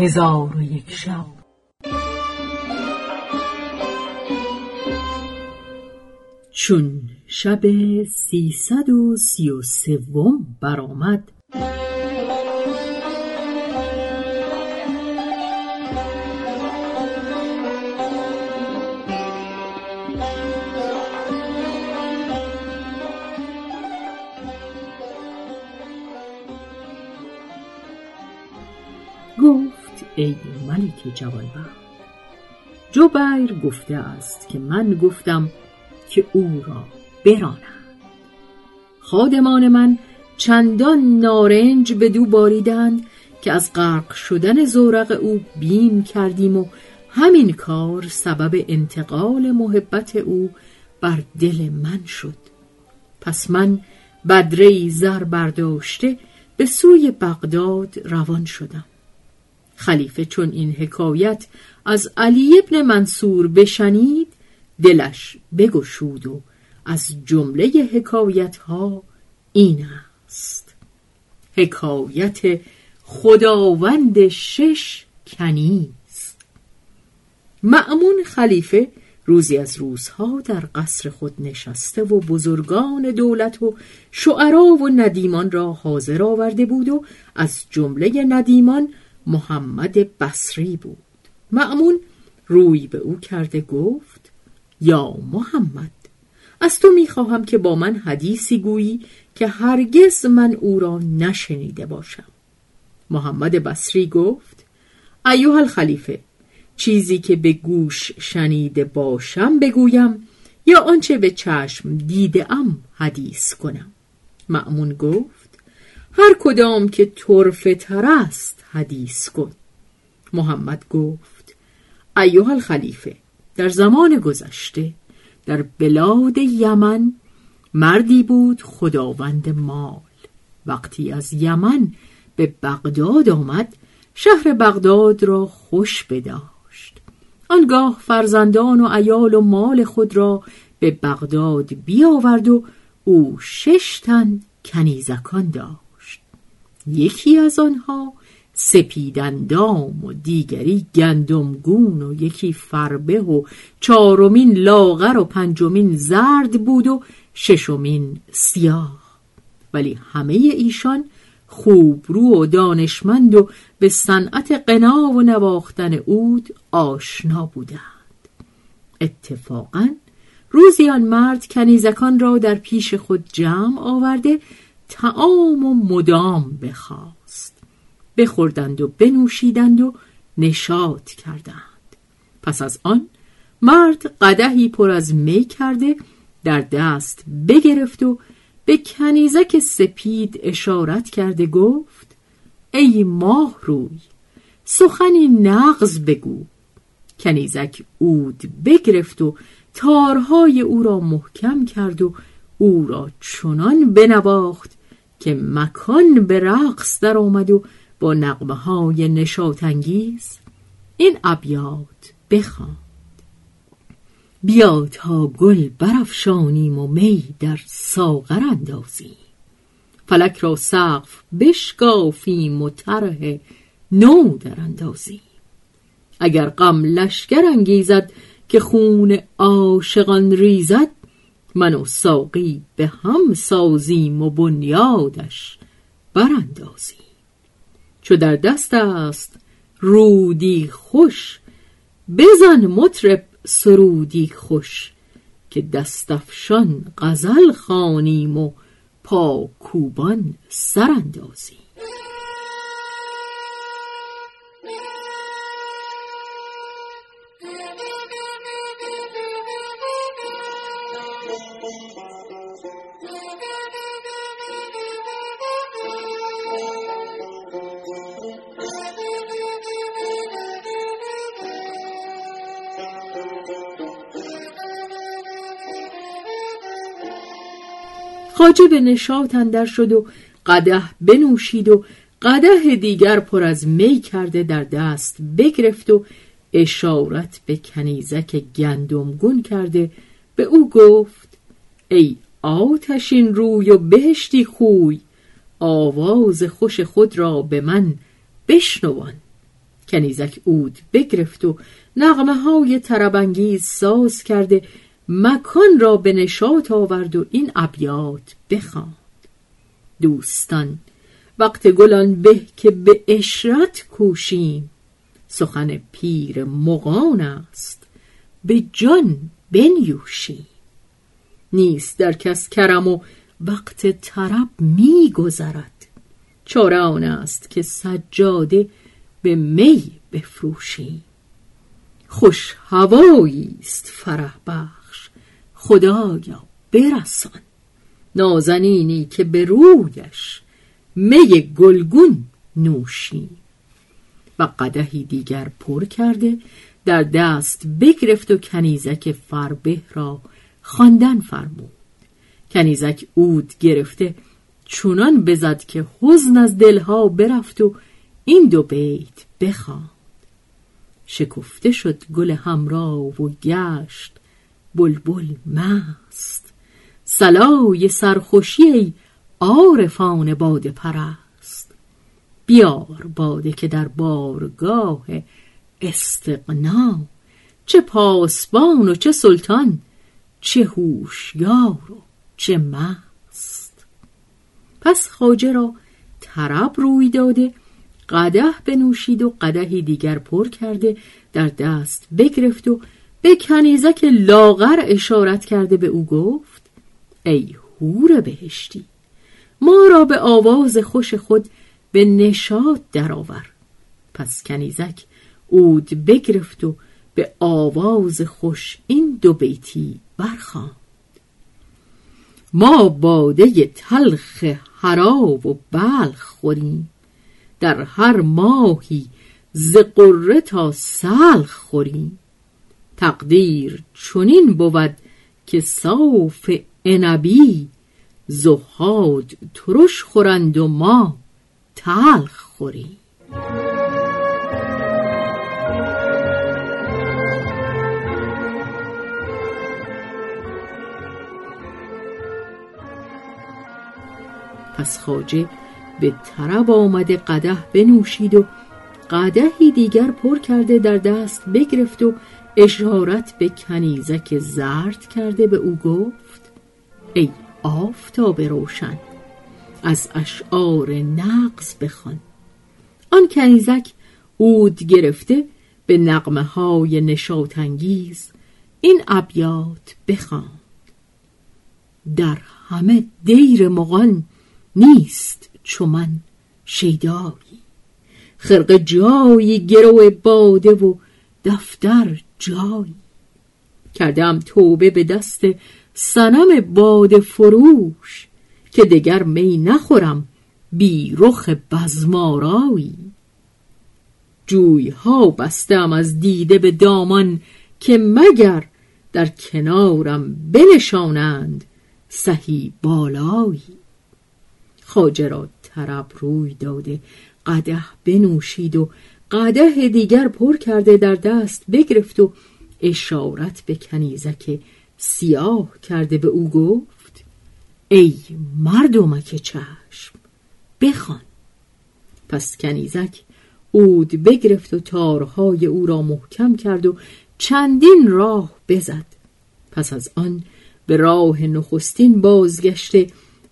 هزار و یک شب. چون شب سیصد و سی و سوم برآمد ای ملک جوانبخت. جبیر گفته است که من گفتم که او را برانند خادمان من چندان نارنج به دو باریدند که از غرق شدن زورق او بیم کردیم و همین کار سبب انتقال محبت او بر دل من شد. پس من بدره زر برداشته به سوی بغداد روان شدم. خلیفه چون این حکایت از علی ابن منصور بشنید دلش بگشود و از جمله حکایت ها این است. حکایت خداوند شش کنیز معمون خلیفه روزی از روزها در قصر خود نشسته و بزرگان دولت و شعرا و ندیمان را حاضر آورده بود و از جمله ندیمان محمد بصری بود. معمون روی به او کرده گفت یا محمد از تو می‌خواهم که با من حدیثی گویی که هرگز من او را نشنیده باشم. محمد بصری گفت ایوه الخلیفه چیزی که به گوش شنیده باشم بگویم یا آنچه به چشم دیده ام حدیث کنم. معمون گفت هر کدام که طرفه تر است حدیث کن. محمد گفت ایوه الخلیفه در زمان گذشته در بلاد یمن مردی بود خداوند مال. وقتی از یمن به بغداد آمد شهر بغداد را خوش بداشت. آنگاه فرزندان و ایال و مال خود را به بغداد بیاورد و او شش تن کنیزکان داشت یکی از آنها سپیدندام و دیگری گندمگون و یکی فربه و چهارمین لاغر و پنجمین زرد بود و ششمین سیاه. ولی همه ایشان خوب رو و دانشمند و به صنعت قنا و نواختن عود آشنا بودند. اتفاقا روزی آن مرد کنیزکان را در پیش خود جمع آورده تعام و مدام بخواست. بخوردند و بنوشیدند و نشاط کردند. پس از آن مرد قدهی پر از می کرده در دست بگرفت و به کنیزک سپید اشارت کرده گفت ای ماه روی سخنی نغز بگو. کنیزک اود بگرفت و تارهای او را محکم کرد و او را چنان بنواخت که مکان به رقص در آمد و با نقمه های نشاطانگیز این ابیات بخوان بیا تا گل برافشانیم و می در ساغر اندازیم. فلک را سقف بشکافیم و طرح نو در اندازیم. اگر غم لشکر انگیزد که خون عاشقان ریزد من و ساقی به هم سازیم و بنیادش براندازیم. چو در دست است رودی خوش بزن مطرب سرودی خوش که دستفشان غزل خانیم و پاکوبان سراندازیم. خاجه به نشاط اندر شد و قده بنوشید و قده دیگر پر از می کرده در دست بگرفت و اشارت به کنیزک گندمگون کرده. به او گفت ای آتشین روی و بهشتی خوی آواز خوش خود را به من بشنوان. کنیزک اود بگرفت و نغمه های تربنگیز ساز کرده مکان را به نشاط آورد و این ابیات بخواند. دوستان وقت گلان به که به اشرت کوشیم. سخن پیر مغان است. به جان بنیوشیم. نیست در کس کرم و وقت طرب می گذرد چاره آن است که سجاده به می بفروشیم خوش هوایی است فرح بخش. خدایا برسان. نازنینی که به رویش می گلگون نوشیم و قدهی دیگر پر کرده در دست بگرفت و کنیزک فربه را خواندن فرمود. کنیزک اود گرفته چونان بزد که حزن از دلها برفت و این دو بیت بخواند. شکفته شد گل همراه و گشت بلبل مست. سلای سرخوشی عارفان باده پرست. بیار باده که در بارگاه استقنا چه پاسبان و چه سلطان چه هوشیار و چه مست. پس خاجه را طرب روی داده قده بنوشید و قدهی دیگر پر کرده در دست بگرفت و به کنیزک لاغر اشارت کرده به او گفت ای هور بهشتی ما را به آواز خوش خود به نشاد درآور. پس کنیزک اود بگرفت و به آواز خوش این دو بیتی برخواند ما باده تلخ حراب و بلخ خوریم. در هر ماهی ز قره تا سلخ خوریم. تقدیر چنین بود که صاف عنبی زهاد ترش خورند و ما تلخ خوریم. پس خاجه به طرب آمده قده بنوشید و قدهی دیگر پر کرده در دست بگرفت و اشارت به کنیزک زرد کرده به او گفت ای آفتاب روشن از اشعار نقص بخوان. آن کنیزک اود گرفته به نقمه های نشاطانگیز این ابیات بخواند. در همه دیر مغان نیست چو من شیدایی. خرق جایی گرو باده و دفتر جایی. کردم توبه به دست سنم باده فروش که دگر می نخورم بی رخ بزمارایی. جوی ها بستم از دیده به دامان که مگر در کنارم بنشانند سهی بالایی. خاجه را طرب روی داده. قده بنوشید و قده دیگر پر کرده در دست بگرفت و اشارت به کنیزک سیاه کرده به او گفت ای مردمک چشم بخوان. پس کنیزک اود بگرفت و تارهای او را محکم کرد و چندین راه بزد. پس از آن به راه نخستین بازگشته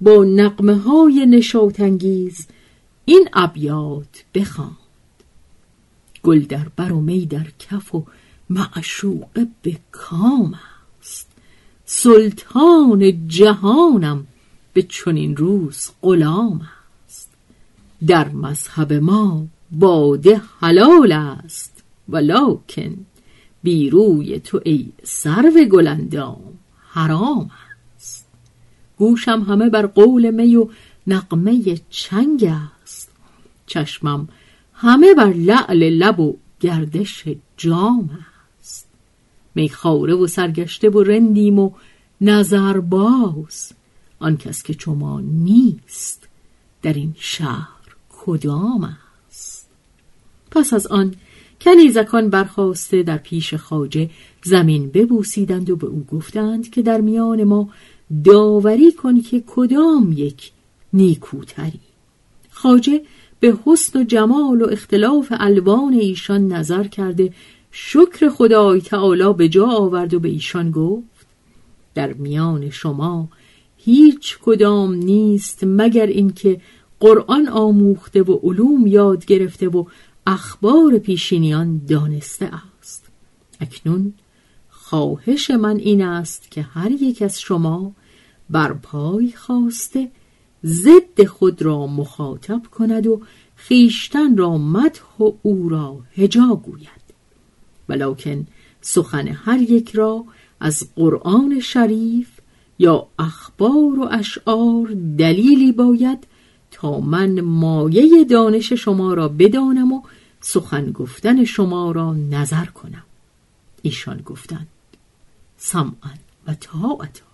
با نقمه های نشاطانگیز این ابیات بخواند. گل در بر و می در کف و معشوقه به کام است. سلطان جهانم به چنین روز غلام است. در مذهب ما باده حلال است ولکن بیروی تو ای سرو گلندام حرام است گوشم همه بر قول می و نقمه چنگ است. چشمم همه بر لعل لب و گردش جام است. میخواره و سرگشته و رندیم و نظر باز. آن کس که چما نیست در این شهر کدام است؟ پس از آن کنیزکان برخواسته در پیش خاجه زمین ببوسیدند و به او گفتند که در میان ما داوری کن که کدام یک نیکوتری. خاجه به حسن و جمال و اختلاف الوان ایشان نظر کرده شکر خدای تعالی به جا آورد و به ایشان گفت در میان شما هیچ کدام نیست مگر اینکه قرآن آموخته و علوم یاد گرفته و اخبار پیشینیان دانسته است. اکنون خواهش من این است که هر یک از شما بر پای خواسته ضد خود را مخاطب کند و خیشتن را مدح و او را هجا گوید. ولکن سخن هر یک را از قرآن شریف یا اخبار و اشعار دلیلی باید تا من مایه دانش شما را بدانم و سخن گفتن شما را نظر کنم. ایشان گفتند سمعا و طاعتا.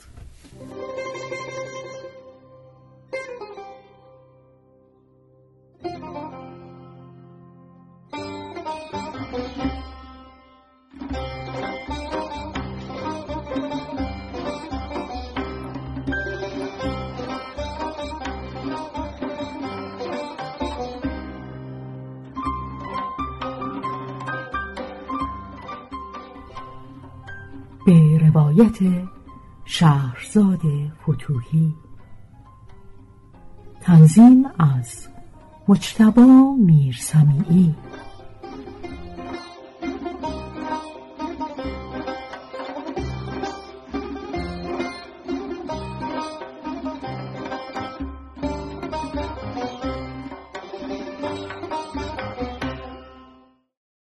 روایت شهرزاد فتوهی. تنظیم از مجتبا میرسمیعی.